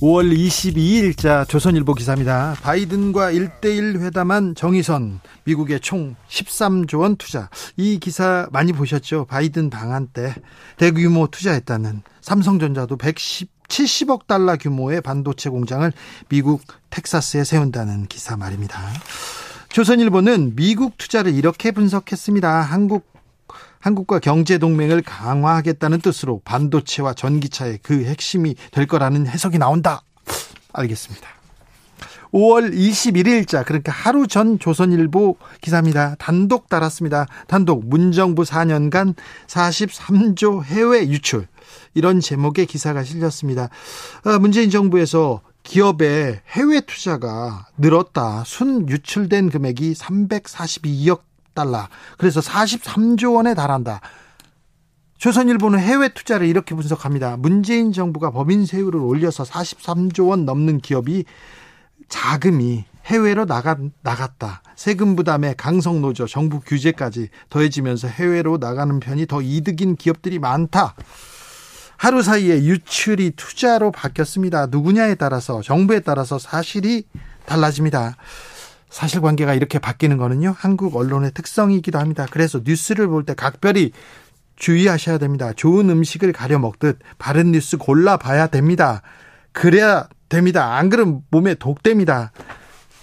5월 22일자 조선일보 기사입니다. 바이든과 1대1 회담한 정의선 미국의 총 13조 원 투자. 이 기사 많이 보셨죠? 바이든 방한 때 대규모 투자했다는 삼성전자도 110 70억 달러 규모의 반도체 공장을 미국 텍사스에 세운다는 기사 말입니다. 조선일보는 미국 투자를 이렇게 분석했습니다. 한국 한국과 경제 동맹을 강화하겠다는 뜻으로 반도체와 전기차의 그 핵심이 될 거라는 해석이 나온다. 알겠습니다. 5월 21일자 그러니까 하루 전 조선일보 기사입니다. 단독 달았습니다. 단독 문정부 4년간 43조 해외 유출 이런 제목의 기사가 실렸습니다. 아, 문재인 정부에서 기업의 해외 투자가 늘었다. 순 유출된 금액이 342억 달러. 그래서 43조 원에 달한다. 조선일보는 해외 투자를 이렇게 분석합니다. 문재인 정부가 법인 세율을 올려서 43조 원 넘는 기업이 자금이 해외로 나가, 나갔다. 세금 부담에 강성 노조, 정부 규제까지 더해지면서 해외로 나가는 편이 더 이득인 기업들이 많다. 하루 사이에 유출이 투자로 바뀌었습니다. 누구냐에 따라서 정부에 따라서 사실이 달라집니다. 사실관계가 이렇게 바뀌는 거는요 한국 언론의 특성이기도 합니다. 그래서 뉴스를 볼 때 각별히 주의하셔야 됩니다. 좋은 음식을 가려 먹듯 바른 뉴스 골라 봐야 됩니다. 그래야 됩니다. 안 그러면 몸에 독됩니다.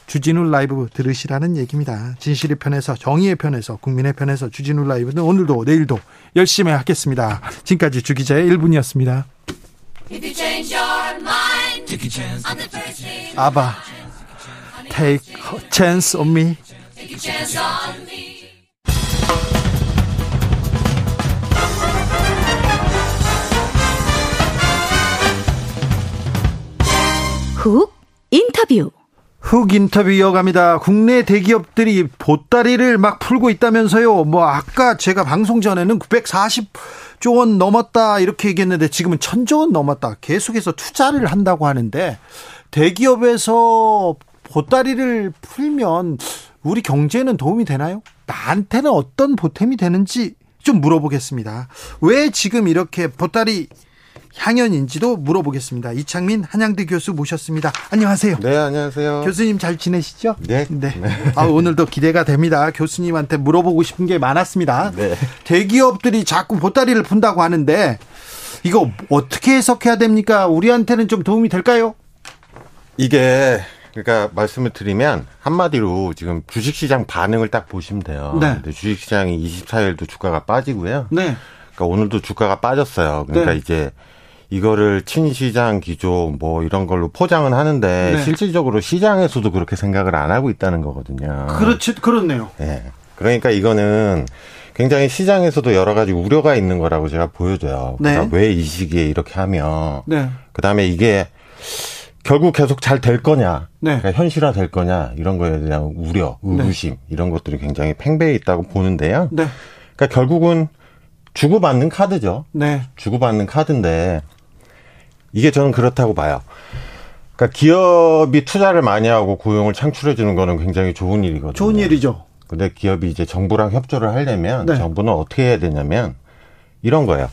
주진우 라이브 들으시라는 얘기입니다. 진실의 편에서 정의의 편에서 국민의 편에서 주진우 라이브는 오늘도 내일도 열심히 하겠습니다. 지금까지 주기자의 1분이었습니다. 아바 Take a chance on me. 훅 인터뷰. 훅 인터뷰 이어갑니다. 국내 대기업들이 보따리를 막 풀고 있다면서요. 뭐 아까 제가 방송 전에는 940조 원 넘었다 이렇게 얘기했는데 지금은 1000조 원 넘었다. 계속해서 투자를 한다고 하는데 대기업에서 보따리를 풀면 우리 경제에는 도움이 되나요? 나한테는 어떤 보탬이 되는지 좀 물어보겠습니다. 왜 지금 이렇게 보따리 향연인지도 물어보겠습니다. 이창민 한양대 교수 모셨습니다. 안녕하세요. 네, 안녕하세요. 교수님 잘 지내시죠? 네. 네. 네. 아, 오늘도 기대가 됩니다. 교수님한테 물어보고 싶은 게 많았습니다. 네. 대기업들이 자꾸 보따리를 푼다고 하는데 이거 어떻게 해석해야 됩니까? 우리한테는 좀 도움이 될까요? 이게 그러니까 말씀을 드리면 한마디로 지금 주식시장 반응을 딱 보시면 돼요. 네. 근데 주식시장이 24일도 주가가 빠지고요. 네. 그러니까 오늘도 주가가 빠졌어요. 그러니까 네. 이제 이거를 친시장 기조 뭐 이런 걸로 포장은 하는데 네. 실질적으로 시장에서도 그렇게 생각을 안 하고 있다는 거거든요. 그렇지 그렇네요. 예. 네. 그러니까 이거는 굉장히 시장에서도 여러 가지 우려가 있는 거라고 제가 보여줘요. 네. 그러니까 왜이 시기에 이렇게 하면 네. 그다음에 이게 결국 계속 잘 될 거냐, 네. 그러니까 현실화 될 거냐 이런 거에 대한 우려, 의구심 네. 이런 것들이 굉장히 팽배해 있다고 보는데요. 네. 그러니까 결국은 주고받는 카드죠. 네. 주고받는 카드인데 이게 저는 그렇다고 봐요. 그러니까 기업이 투자를 많이 하고 고용을 창출해 주는 거는 굉장히 좋은 일이거든요. 좋은 일이죠. 근데 기업이 이제 정부랑 협조를 하려면 네. 정부는 어떻게 해야 되냐면 이런 거예요.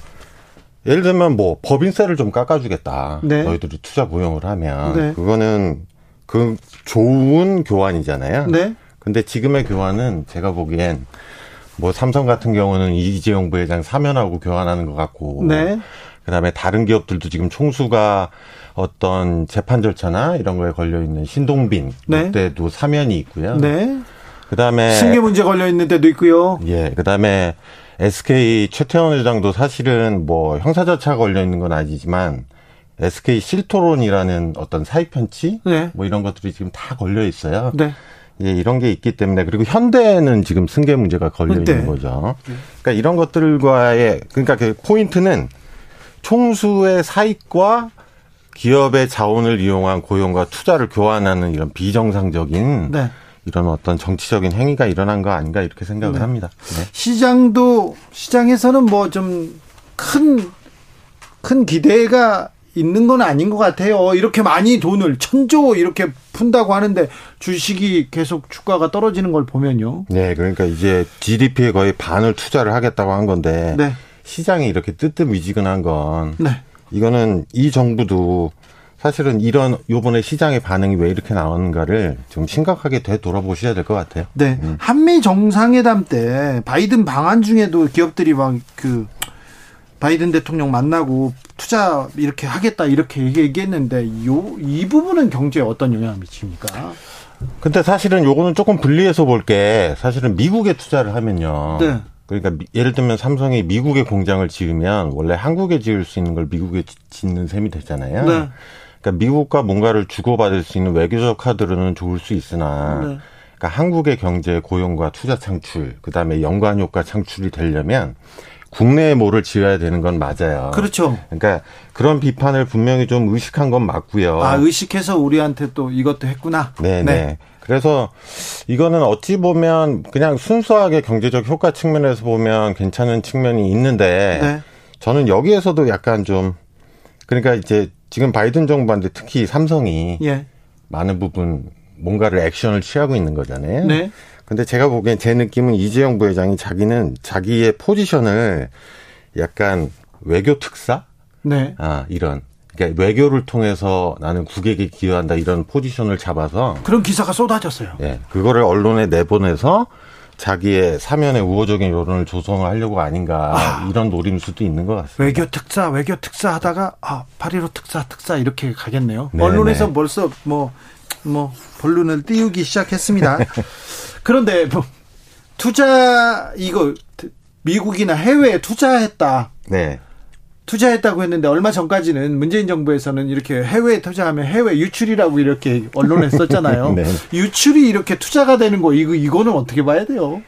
예를 들면 뭐 법인세를 좀 깎아주겠다. 네. 너희들이 투자 고용을 하면 네. 그거는 그 좋은 교환이잖아요. 네. 근데 지금의 교환은 제가 보기엔 뭐 삼성 같은 경우는 이재용 부회장 사면하고 교환하는 것 같고, 네. 그다음에 다른 기업들도 지금 총수가 어떤 재판 절차나 이런 거에 걸려 있는 신동빈 네. 그때도 사면이 있고요. 네. 그다음에 승계 문제 걸려 있는 데도 있고요. 예. 그다음에 SK 최태원 회장도 사실은 뭐 형사 절차 걸려 있는 건 아니지만 SK 실토론이라는 어떤 사익 편치 네. 뭐 이런 것들이 지금 다 걸려 있어요. 네. 예, 이런 게 있기 때문에 그리고 현대는 지금 승계 문제가 걸려 있는 네. 거죠. 그러니까 이런 것들과의 그러니까 그 포인트는 총수의 사익과 기업의 자원을 이용한 고용과 투자를 교환하는 이런 비정상적인 네. 이런 어떤 정치적인 행위가 일어난 거 아닌가 이렇게 생각을 네. 합니다. 네. 시장도 시장에서는 뭐좀큰큰 기대가 있는 건 아닌 것 같아요. 이렇게 많이 돈을 천조 이렇게 푼다고 하는데 주식이 계속 주가가 떨어지는 걸 보면요. 네, 그러니까 이제 GDP의 거의 반을 투자를 하겠다고 한 건데 네. 시장이 이렇게 뜨뜻미지근한 건 네. 이거는 이 정부도 사실은 이런 요번에 시장의 반응이 왜 이렇게 나오는가를 좀 심각하게 되돌아보셔야 될 것 같아요. 네. 음. 한미 정상회담 때 바이든 방안 중에도 기업들이 막 그 바이든 대통령 만나고 투자 이렇게 하겠다 이렇게 얘기했는데 요 이 부분은 경제에 어떤 영향을 미칩니까? 근데 사실은 요거는 조금 분리해서 볼 게 사실은 미국에 투자를 하면요. 네. 그러니까 예를 들면 삼성이 미국에 공장을 지으면 원래 한국에 지을 수 있는 걸 미국에 짓는 셈이 되잖아요. 네. 그러니까 미국과 뭔가를 주고받을 수 있는 외교적 카드로는 좋을 수 있으나 네. 그러니까 한국의 경제 고용과 투자 창출 그다음에 연관 효과 창출이 되려면 국내에 뭐를 지어야 되는 건 맞아요. 그렇죠. 그러니까 그런 비판을 분명히 좀 의식한 건 맞고요. 아, 의식해서 우리한테 또 이것도 했구나. 네, 네. 네. 그래서 이거는 어찌 보면 그냥 순수하게 경제적 효과 측면에서 보면 괜찮은 측면이 있는데 네. 저는 여기에서도 약간 좀 그러니까 이제 지금 바이든 정부한테 특히 삼성이 예. 많은 부분 뭔가를 액션을 취하고 있는 거잖아요. 네. 근데 제가 보기엔 제 느낌은 이재용 부회장이 자기는 자기의 포지션을 약간 외교 특사? 네. 아, 이런 그러니까 외교를 통해서 나는 국익에 기여한다 이런 포지션을 잡아서 그런 기사가 쏟아졌어요. 예, 그거를 언론에 내보내서 자기의 사면의 우호적인 여론을 조성하려고 아닌가 아, 이런 노림수도 있는 것 같습니다. 외교 특사, 외교 특사 하다가 아 파리로 특사, 특사 이렇게 가겠네요. 네네. 언론에서 네. 벌써 뭐뭐 뭐 본론을 띄우기 시작했습니다. 그런데 뭐 투자 이거 미국이나 해외에 투자했다. 네. 투자했다고 했는데 얼마 전까지는 문재인 정부에서는 이렇게 해외에 투자하면 해외 유출이라고 이렇게 언론에 썼잖아요. 네. 유출이 이렇게 투자가 되는 거 이거 이거는 어떻게 봐야 돼요?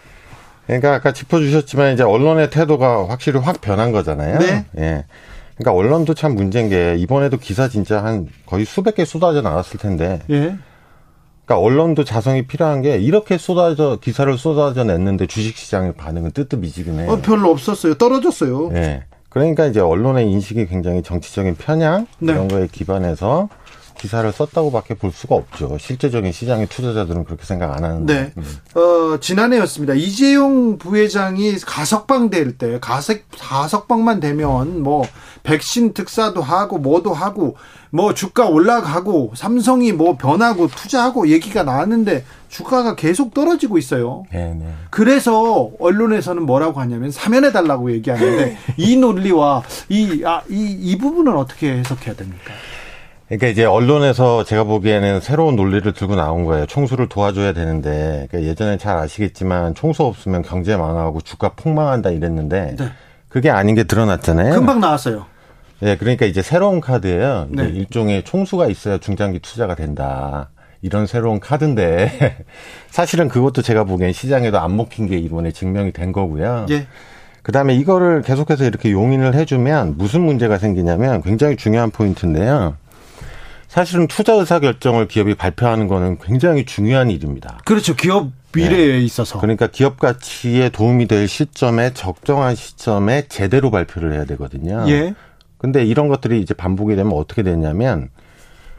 그러니까 아까 짚어주셨지만 이제 언론의 태도가 확실히 확 변한 거잖아요. 네. 예. 그러니까 언론도 참 문제인 게 이번에도 기사 진짜 한 거의 수백 개 쏟아져 나왔을 텐데. 예. 그러니까 언론도 자성이 필요한 게 이렇게 쏟아져 기사를 쏟아져 냈는데 주식시장의 반응은 뜨뜻미지근해요. 어, 별로 없었어요. 떨어졌어요. 예. 그러니까 이제 언론의 인식이 굉장히 정치적인 편향 네. 이런 거에 기반해서 기사를 썼다고밖에 볼 수가 없죠. 실제적인 시장의 투자자들은 그렇게 생각 안 하는데. 네. 음. 어, 지난해였습니다. 이재용 부회장이 가석방 될 때, 가석, 가석방만 되면 뭐, 백신 특사도 하고, 뭐도 하고, 뭐, 주가 올라가고, 삼성이 뭐 변하고, 투자하고 얘기가 나왔는데, 주가가 계속 떨어지고 있어요. 네, 네. 그래서 언론에서는 뭐라고 하냐면, 사면해 달라고 얘기하는데, 이 논리와 이, 아, 이, 이 부분은 어떻게 해석해야 됩니까? 그러니까 이제 언론에서 제가 보기에는 새로운 논리를 들고 나온 거예요. 총수를 도와줘야 되는데 그러니까 예전에 잘 아시겠지만 총수 없으면 경제 망하고 주가 폭망한다 이랬는데 네. 그게 아닌 게 드러났잖아요. 금방 나왔어요. 네, 그러니까 이제 새로운 카드예요. 네. 일종의 총수가 있어야 중장기 투자가 된다. 이런 새로운 카드인데 사실은 그것도 제가 보기엔 시장에도 안 먹힌 게 이번에 증명이 된 거고요. 예. 그다음에 이거를 계속해서 이렇게 용인을 해주면 무슨 문제가 생기냐면 굉장히 중요한 포인트인데요. 사실은 투자 의사 결정을 기업이 발표하는 거는 굉장히 중요한 일입니다. 그렇죠. 기업 미래에 네. 있어서. 그러니까 기업 가치에 도움이 될 시점에 적정한 시점에 제대로 발표를 해야 되거든요. 예. 근데 이런 것들이 이제 반복이 되면 어떻게 되냐면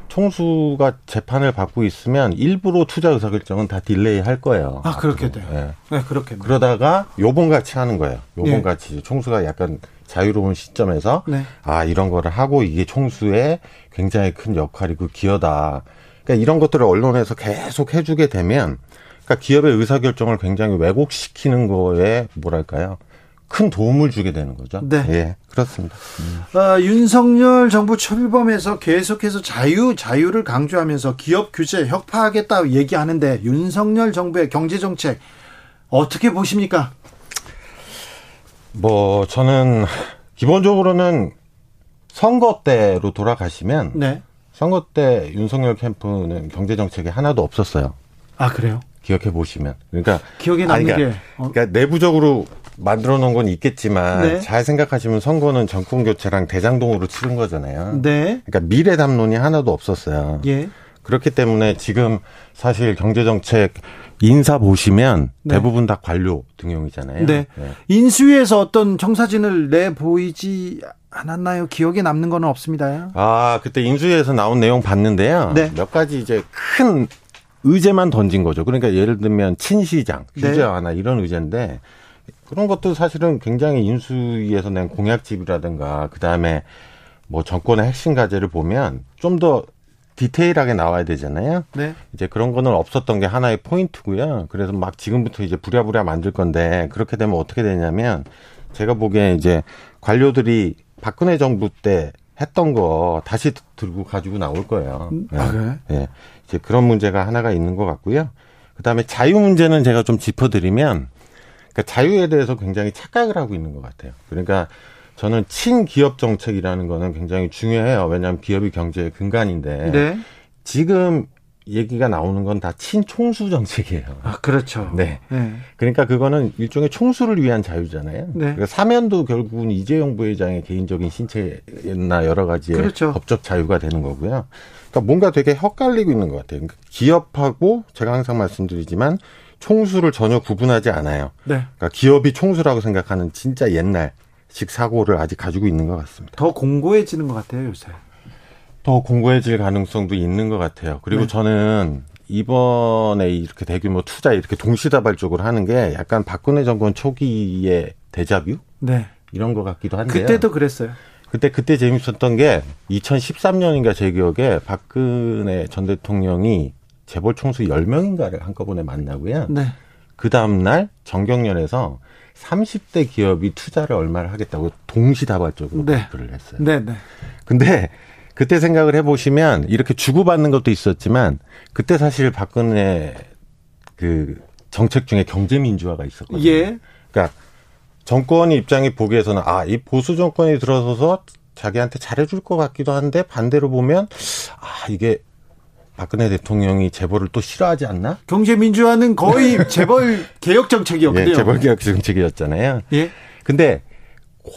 총수가 재판을 받고 있으면 일부러 투자 의사결정은 다 delay 할 거예요. 아, 그렇게 돼요. 네. 네, 그렇게. 그러다가 요번 같이 하는 거예요. 요번 예. 같이. 총수가 약간 자유로운 시점에서 네. 아, 이런 거를 하고 이게 총수의 굉장히 큰 역할이고 기여다. 그러니까 이런 것들을 언론에서 계속 해주게 되면 그러니까 기업의 의사결정을 굉장히 왜곡시키는 거에 뭐랄까요. 큰 도움을 주게 되는 거죠. 네. 예, 그렇습니다. 음. 어, 윤석열 정부 초비범에서 계속해서 자유, 자유를 강조하면서 기업 규제 혁파하겠다 얘기하는데 윤석열 정부의 경제정책 어떻게 보십니까? 뭐, 저는 기본적으로는 선거 때로 돌아가시면 네. 선거 때 윤석열 캠프는 경제 정책이 하나도 없었어요. 아 그래요? 기억해 보시면 그러니까 기억에 남는 아니, 그러니까, 게 어. 그러니까 내부적으로 만들어 놓은 건 있겠지만 네. 잘 생각하시면 선거는 정권 교체랑 대장동으로 치른 거잖아요. 네. 그러니까 미래 담론이 하나도 없었어요. 예. 그렇기 때문에 지금 사실 경제 정책 인사 보시면 네. 대부분 다 관료 등용이잖아요. 네. 네. 인수위에서 어떤 청사진을 내 보이지 않았나요? 기억에 남는 건 없습니다. 아, 그때 인수위에서 나온 내용 봤는데요. 네. 몇 가지 이제 큰 의제만 던진 거죠. 그러니까 예를 들면 친시장, 네. 규제 완화 이런 의제인데 그런 것도 사실은 굉장히 인수위에서 낸 공약집이라든가 그다음에 뭐 정권의 핵심 과제를 보면 좀 더 디테일하게 나와야 되잖아요. 네. 이제 그런 거는 없었던 게 하나의 포인트고요. 그래서 막 지금부터 이제 부랴부랴 만들 건데 그렇게 되면 어떻게 되냐면 제가 보기에 이제 관료들이 박근혜 정부 때 했던 거 다시 들고 가지고 나올 거예요. 음, 아, 그래? 예. 이제 그런 문제가 하나가 있는 것 같고요. 그 다음에 자유 문제는 제가 좀 짚어드리면, 그러니까 자유에 대해서 굉장히 착각을 하고 있는 것 같아요. 그러니까 저는 친기업 정책이라는 거는 굉장히 중요해요. 왜냐하면 기업이 경제의 근간인데. 네. 지금 얘기가 나오는 건 다 친총수 정책이에요. 아, 그렇죠. 네. 네. 그러니까 그거는 일종의 총수를 위한 자유잖아요. 네. 그러니까 사면도 결국은 이재용 부회장의 개인적인 신체나 여러 가지의 그렇죠. 법적 자유가 되는 거고요. 그러니까 뭔가 되게 헛갈리고 있는 것 같아요. 그러니까 기업하고 제가 항상 말씀드리지만 총수를 전혀 구분하지 않아요. 네. 그러니까 기업이 총수라고 생각하는 진짜 옛날식 사고를 아직 가지고 있는 것 같습니다. 더 공고해지는 것 같아요, 요새. 더 공고해질 가능성도 있는 것 같아요. 그리고 네. 저는 이번에 이렇게 대규모 투자 이렇게 동시다발적으로 하는 게 약간 박근혜 정권 초기의 대자뷰? 네. 이런 것 같기도 한데요. 그때도 그랬어요. 그때 그때 재밌었던 게 2013년인가 제 기억에 박근혜 전 대통령이 재벌 총수 10명인가를 한꺼번에 만나고요. 네. 그 다음 날 정경련에서 30대 기업이 투자를 얼마를 하겠다고 동시다발적으로 네. 발표를 했어요. 네, 네. 근데 그때 생각을 해보시면 이렇게 주고받는 것도 있었지만 그때 사실 박근혜 그 정책 중에 경제 민주화가 있었거든요. 예. 그러니까 정권이 입장이 보기에서는 아, 이 보수 정권이 들어서서 자기한테 잘해줄 것 같기도 한데 반대로 보면 아, 이게 박근혜 대통령이 재벌을 또 싫어하지 않나? 경제 민주화는 거의 재벌 개혁 정책이었거든요. 예, 재벌 개혁 정책이었잖아요. 예. 근데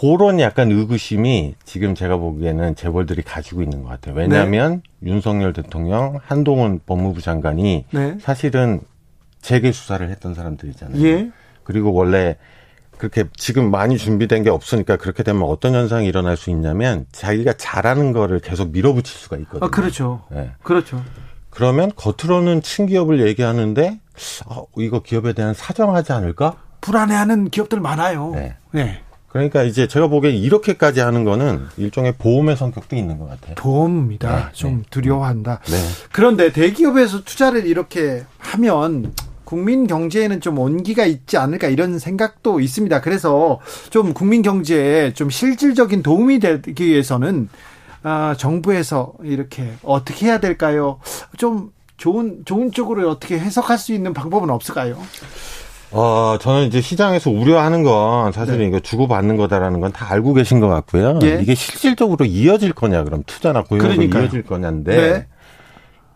그런 약간 의구심이 지금 제가 보기에는 재벌들이 가지고 있는 것 같아요. 왜냐하면 네. 윤석열 대통령, 한동훈 법무부 장관이 네. 사실은 재계 수사를 했던 사람들이잖아요. 예. 그리고 원래 그렇게 지금 많이 준비된 게 없으니까 그렇게 되면 어떤 현상이 일어날 수 있냐면 자기가 잘하는 거를 계속 밀어붙일 수가 있거든요. 아, 그렇죠. 네. 그렇죠. 그러면 겉으로는 친기업을 얘기하는데 어, 이거 기업에 대한 사정하지 않을까? 불안해하는 기업들 많아요. 네. 네. 그러니까 이제 제가 보기엔 이렇게까지 하는 거는 일종의 보험의 성격도 있는 것 같아요. 보험입니다. 네, 좀 네. 두려워한다. 네. 그런데 대기업에서 투자를 이렇게 하면 국민 경제에는 좀 온기가 있지 않을까 이런 생각도 있습니다. 그래서 좀 국민 경제에 좀 실질적인 도움이 되기 위해서는 아, 정부에서 이렇게 어떻게 해야 될까요? 좀 좋은 좋은 쪽으로 어떻게 해석할 수 있는 방법은 없을까요? 어, 저는 이제 시장에서 우려하는 건 사실은 네. 이거 주고받는 거다라는 건 다 알고 계신 것 같고요. 예. 이게 실질적으로 이어질 거냐, 그럼 투자나 고용으로 그러니까요. 이어질 거냐인데 네.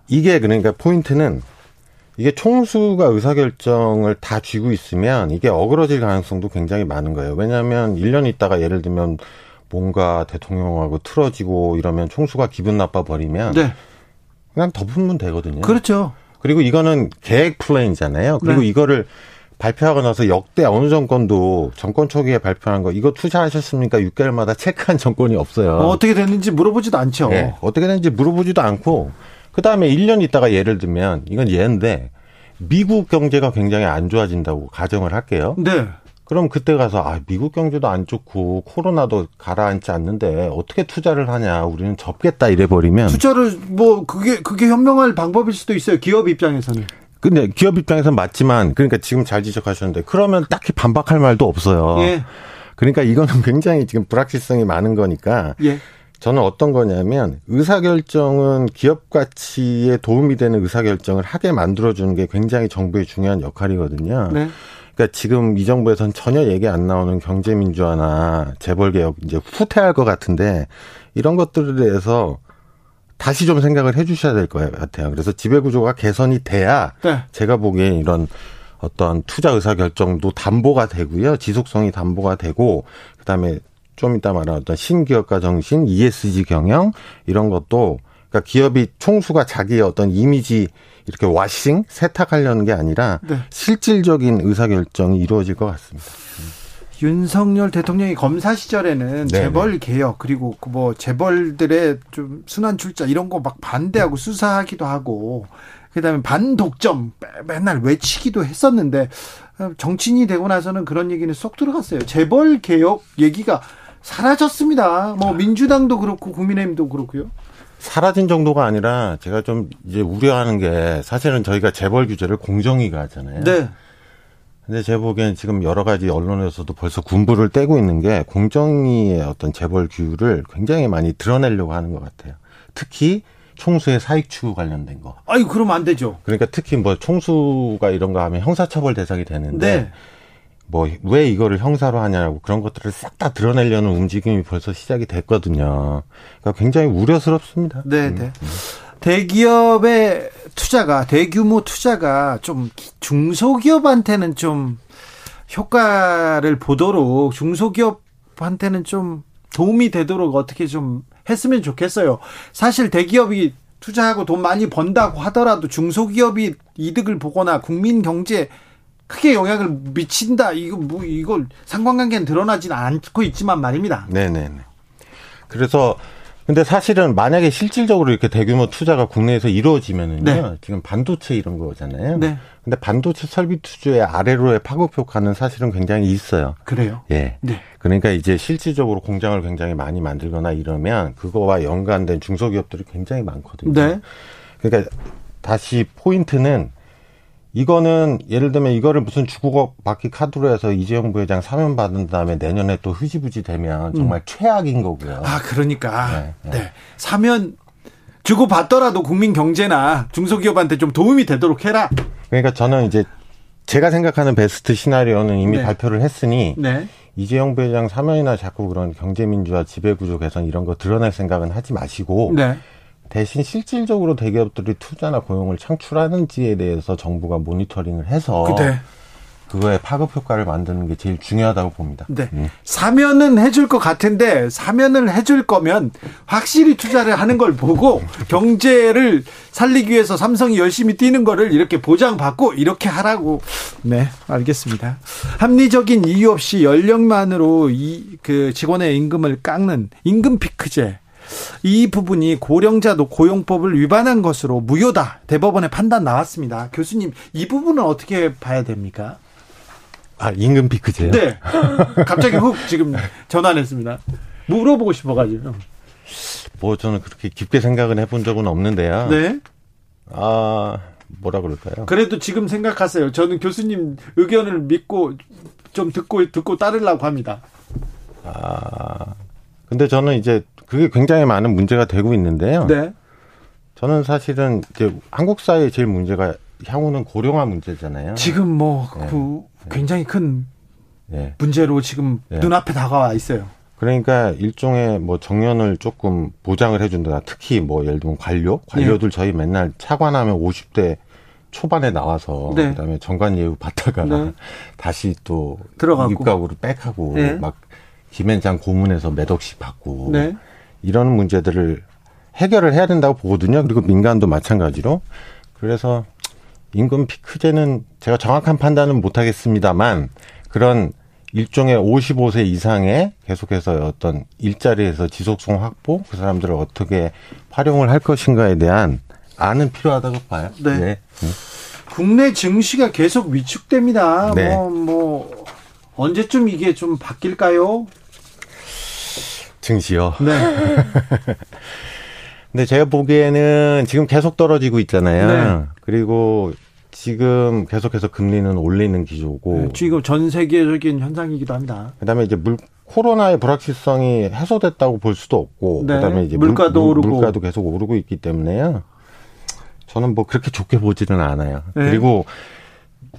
이게 그러니까 포인트는 이게 총수가 의사결정을 다 쥐고 있으면 이게 어그러질 가능성도 굉장히 많은 거예요. 왜냐하면 1년 있다가 예를 들면 뭔가 대통령하고 틀어지고 이러면 총수가 기분 나빠 버리면 네. 그냥 덮으면 되거든요. 그렇죠. 그리고 이거는 계획 플랜이잖아요. 그리고 네. 이거를 발표하고 나서 역대 어느 정권도 정권 초기에 발표한 거 이거 투자하셨습니까? 6개월마다 체크한 정권이 없어요. 어, 떻게 됐는지 물어보지도 않죠. 네, 어떻게 됐는지 물어보지도 않고 그다음에 1년 있다가 예를 들면 이건 예인데 미국 경제가 굉장히 안 좋아진다고 가정을 할게요. 네. 그럼 그때 가서 아 미국 경제도 안 좋고 코로나도 가라앉지 않는데 어떻게 투자를 하냐 우리는 접겠다 이래 버리면 투자를 뭐 그게 그게 현명할 방법일 수도 있어요 기업 입장에서는 근데 기업 입장에서는 맞지만 그러니까 지금 잘 지적하셨는데 그러면 딱히 반박할 말도 없어요. 예. 그러니까 이거는 굉장히 지금 불확실성이 많은 거니까 예. 저는 어떤 거냐면 의사결정은 기업 가치에 도움이 되는 의사결정을 하게 만들어주는 게 굉장히 정부의 중요한 역할이거든요. 네. 그러니까 지금 이 정부에서는 전혀 얘기 안 나오는 경제민주화나 재벌개혁 이제 후퇴할 것 같은데 이런 것들에 대해서 다시 좀 생각을 해 주셔야 될 것 같아요. 그래서 지배구조가 개선이 돼야 네. 제가 보기엔 이런 어떤 투자 의사 결정도 담보가 되고요. 지속성이 담보가 되고 그다음에 좀 이따 말한 어떤 신기업가 정신, ESG 경영 이런 것도 그러니까 기업이 총수가 자기의 어떤 이미지 이렇게 와싱 세탁하려는 게 아니라 네. 실질적인 의사 결정이 이루어질 것 같습니다. 윤석열 대통령이 검사 시절에는 네네. 재벌 개혁 그리고 그 뭐 재벌들의 좀 순환 출자 이런 거 막 반대하고 수사하기도 하고 그다음에 반독점 맨날 외치기도 했었는데 정치인이 되고 나서는 그런 얘기는 쏙 들어갔어요. 재벌 개혁 얘기가 사라졌습니다. 뭐 민주당도 그렇고 국민의힘도 그렇고요. 사라진 정도가 아니라 제가 좀 이제 우려하는 게 사실은 저희가 재벌 규제를 공정위가 하잖아요. 네. 근데 제 보기엔 지금 여러 가지 언론에서도 벌써 군부를 떼고 있는 게 공정위의 어떤 재벌 규율을 굉장히 많이 드러내려고 하는 것 같아요. 특히 총수의 사익 추구 관련된 거. 아유, 그러면 안 되죠. 그러니까 특히 뭐 총수가 이런 거 하면 형사처벌 대상이 되는데 네. 뭐 왜 이거를 형사로 하냐고 그런 것들을 싹 다 드러내려는 움직임이 벌써 시작이 됐거든요. 그러니까 굉장히 우려스럽습니다. 네, 음, 네. 음. 대기업의 투자가 대규모 투자가 좀 중소기업한테는 좀 효과를 보도록 중소기업한테는 좀 도움이 되도록 어떻게 좀 했으면 좋겠어요. 사실 대기업이 투자하고 돈 많이 번다고 하더라도 중소기업이 이득을 보거나 국민 경제 크게 영향을 미친다. 이거 뭐 이걸 상관관계는 드러나지는 않고 있지만 말입니다. 네네. 그래서 근데 사실은 만약에 실질적으로 이렇게 대규모 투자가 국내에서 이루어지면은요. 네. 지금 반도체 이런 거잖아요. 네. 근데 반도체 설비 투자의 아래로의 파급 효과는 사실은 굉장히 있어요. 그래요? 예. 네. 그러니까 이제 실질적으로 공장을 굉장히 많이 만들거나 이러면 그거와 연관된 중소기업들이 굉장히 많거든요. 네. 그러니까 다시 포인트는 이거는 예를 들면 이거를 무슨 주고 받기 카드로 해서 이재용 부회장 사면 받은 다음에 내년에 또 흐지부지 되면 정말 음. 최악인 거고요. 아 그러니까 네, 네. 네. 사면 주고 받더라도 국민 경제나 중소기업한테 좀 도움이 되도록 해라. 그러니까 저는 이제 제가 생각하는 베스트 시나리오는 이미 네. 발표를 했으니 네. 이재용 부회장 사면이나 자꾸 그런 경제민주화 지배구조 개선 이런 거 드러낼 생각은 하지 마시고 네. 대신 실질적으로 대기업들이 투자나 고용을 창출하는지에 대해서 정부가 모니터링을 해서 네. 그거에 파급 효과를 만드는 게 제일 중요하다고 봅니다. 네. 음. 사면은 해줄 것 같은데 사면을 해줄 거면 확실히 투자를 하는 걸 보고 경제를 살리기 위해서 삼성이 열심히 뛰는 거를 이렇게 보장받고 이렇게 하라고. 네, 알겠습니다. 합리적인 이유 없이 연령만으로 이 그 직원의 임금을 깎는 임금 피크제 이 부분이 고령자도 고용법을 위반한 것으로 무효다. 대법원의 판단 나왔습니다. 교수님, 이 부분은 어떻게 봐야 됩니까? 아, 임금 피크제요? 네. 갑자기 훅 지금 전환했습니다. 물어보고 싶어가지고. 뭐 저는 그렇게 깊게 생각은 해본 적은 없는데요. 네. 아, 뭐라 그럴까요? 그래도 지금 생각하세요. 저는 교수님 의견을 믿고 좀 듣고 듣고 따르려고 합니다. 아, 근데 저는 이제 그게 굉장히 많은 문제가 되고 있는데요. 네. 저는 사실은 이제 한국 사회의 제일 문제가 향후는 고령화 문제잖아요. 지금 뭐그 네. 그 굉장히 큰 네. 문제로 지금 네. 눈앞에 다가와 있어요. 그러니까 일종의 뭐 정년을 조금 보장을 해준다. 특히 뭐 예를 들면 관료, 관료들 네. 저희 맨날 차관하면 50대 초반에 나와서 네. 그다음에 정관 예우 받다가 네. 다시 또 들어가고 입각으로 백하고 막 김앤장 고문에서 몇 억씩 받고 이런 문제들을 해결을 해야 된다고 보거든요. 그리고 민간도 마찬가지로. 그래서 임금 피크제는 제가 정확한 판단은 못 하겠습니다만 그런 일종의 55세 이상의 계속해서 어떤 일자리에서 지속성 확보 그 사람들을 어떻게 활용을 할 것인가에 대한 안은 필요하다고 봐요. 네. 네. 국내 증시가 계속 위축됩니다. 네. 뭐, 뭐 언제쯤 이게 좀 바뀔까요? 증시요. 네. 근데 제가 보기에는 지금 계속 떨어지고 있잖아요. 네. 그리고 지금 계속해서 금리는 올리는 기조고. 네, 지금 전 세계적인 현상이기도 합니다. 그다음에 이제 물 코로나의 불확실성이 해소됐다고 볼 수도 없고, 네. 그다음에 이제 물가도 물, 오르고 물가도 계속 오르고 있기 때문에요. 저는 뭐 그렇게 좋게 보지는 않아요. 네. 그리고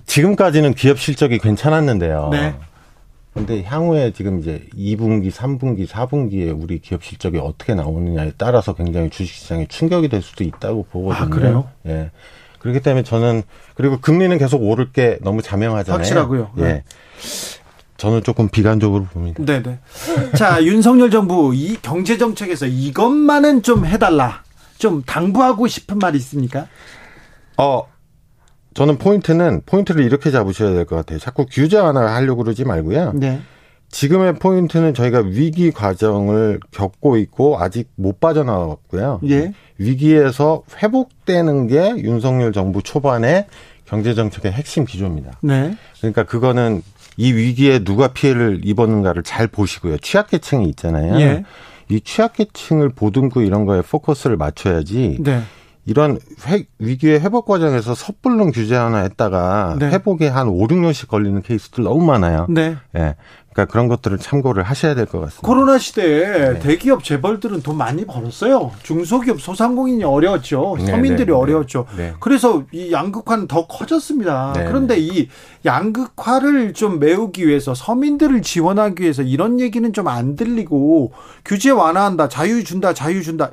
지금까지는 기업 실적이 괜찮았는데요. 네. 근데 향후에 지금 이제 2분기, 3분기, 4분기에 우리 기업 실적이 어떻게 나오느냐에 따라서 굉장히 주식시장에 충격이 될 수도 있다고 보거든요. 아, 그래요? 예. 그렇기 때문에 저는 그리고 금리는 계속 오를 게 너무 자명하잖아요. 확실하고요. 예. 네. 저는 조금 비관적으로 봅니다. 네 네. 자, 윤석열 정부 이 경제 정책에서 이것만은 좀 해달라. 좀 당부하고 싶은 말이 있습니까? 어, 저는 포인트는 포인트를 이렇게 잡으셔야 될 것 같아요. 자꾸 규제 하나 하려고 그러지 말고요. 네. 지금의 포인트는 저희가 위기 과정을 겪고 있고 아직 못 빠져나왔고요. 예. 위기에서 회복되는 게 윤석열 정부 초반에 경제 정책의 핵심 기조입니다. 네. 그러니까 그거는 이 위기에 누가 피해를 입었는가를 잘 보시고요. 취약계층이 있잖아요. 예. 이 취약계층을 보듬고 이런 거에 포커스를 맞춰야지. 네. 이런 회, 위기의 회복 과정에서 섣불른 규제 하나 했다가 네. 회복에 한 5, 6년씩 걸리는 케이스들 너무 많아요. 네. 예. 그러니까 그런 것들을 참고를 하셔야 될 것 같습니다. 코로나 시대에 네. 대기업 재벌들은 돈 많이 벌었어요. 중소기업 소상공인이 어려웠죠. 네, 서민들이 네, 네, 어려웠죠. 네. 그래서 이 양극화는 더 커졌습니다. 네, 그런데 이 양극화를 좀 메우기 위해서 서민들을 지원하기 위해서 이런 얘기는 좀 안 들리고 규제 완화한다, 자유 준다, 자유 준다.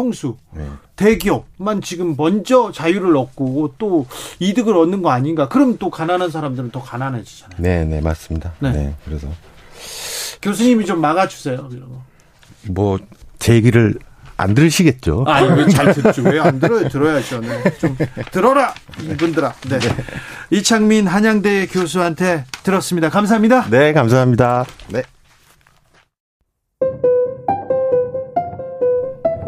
총수 네. 대기업만 지금 먼저 자유를 얻고 또 이득을 얻는 거 아닌가? 그럼 또 가난한 사람들은 더 가난해지잖아요. 네, 네 맞습니다. 네, 네 그래서 교수님이 좀 막아주세요. 뭐 제 얘기를 안 들으시겠죠? 아니 왜잘 듣죠? 왜 안 들어요? 들어야죠. 네. 좀 들어라 이분들아. 네. 네. 이창민 한양대 교수한테 들었습니다. 감사합니다. 네, 감사합니다. 네.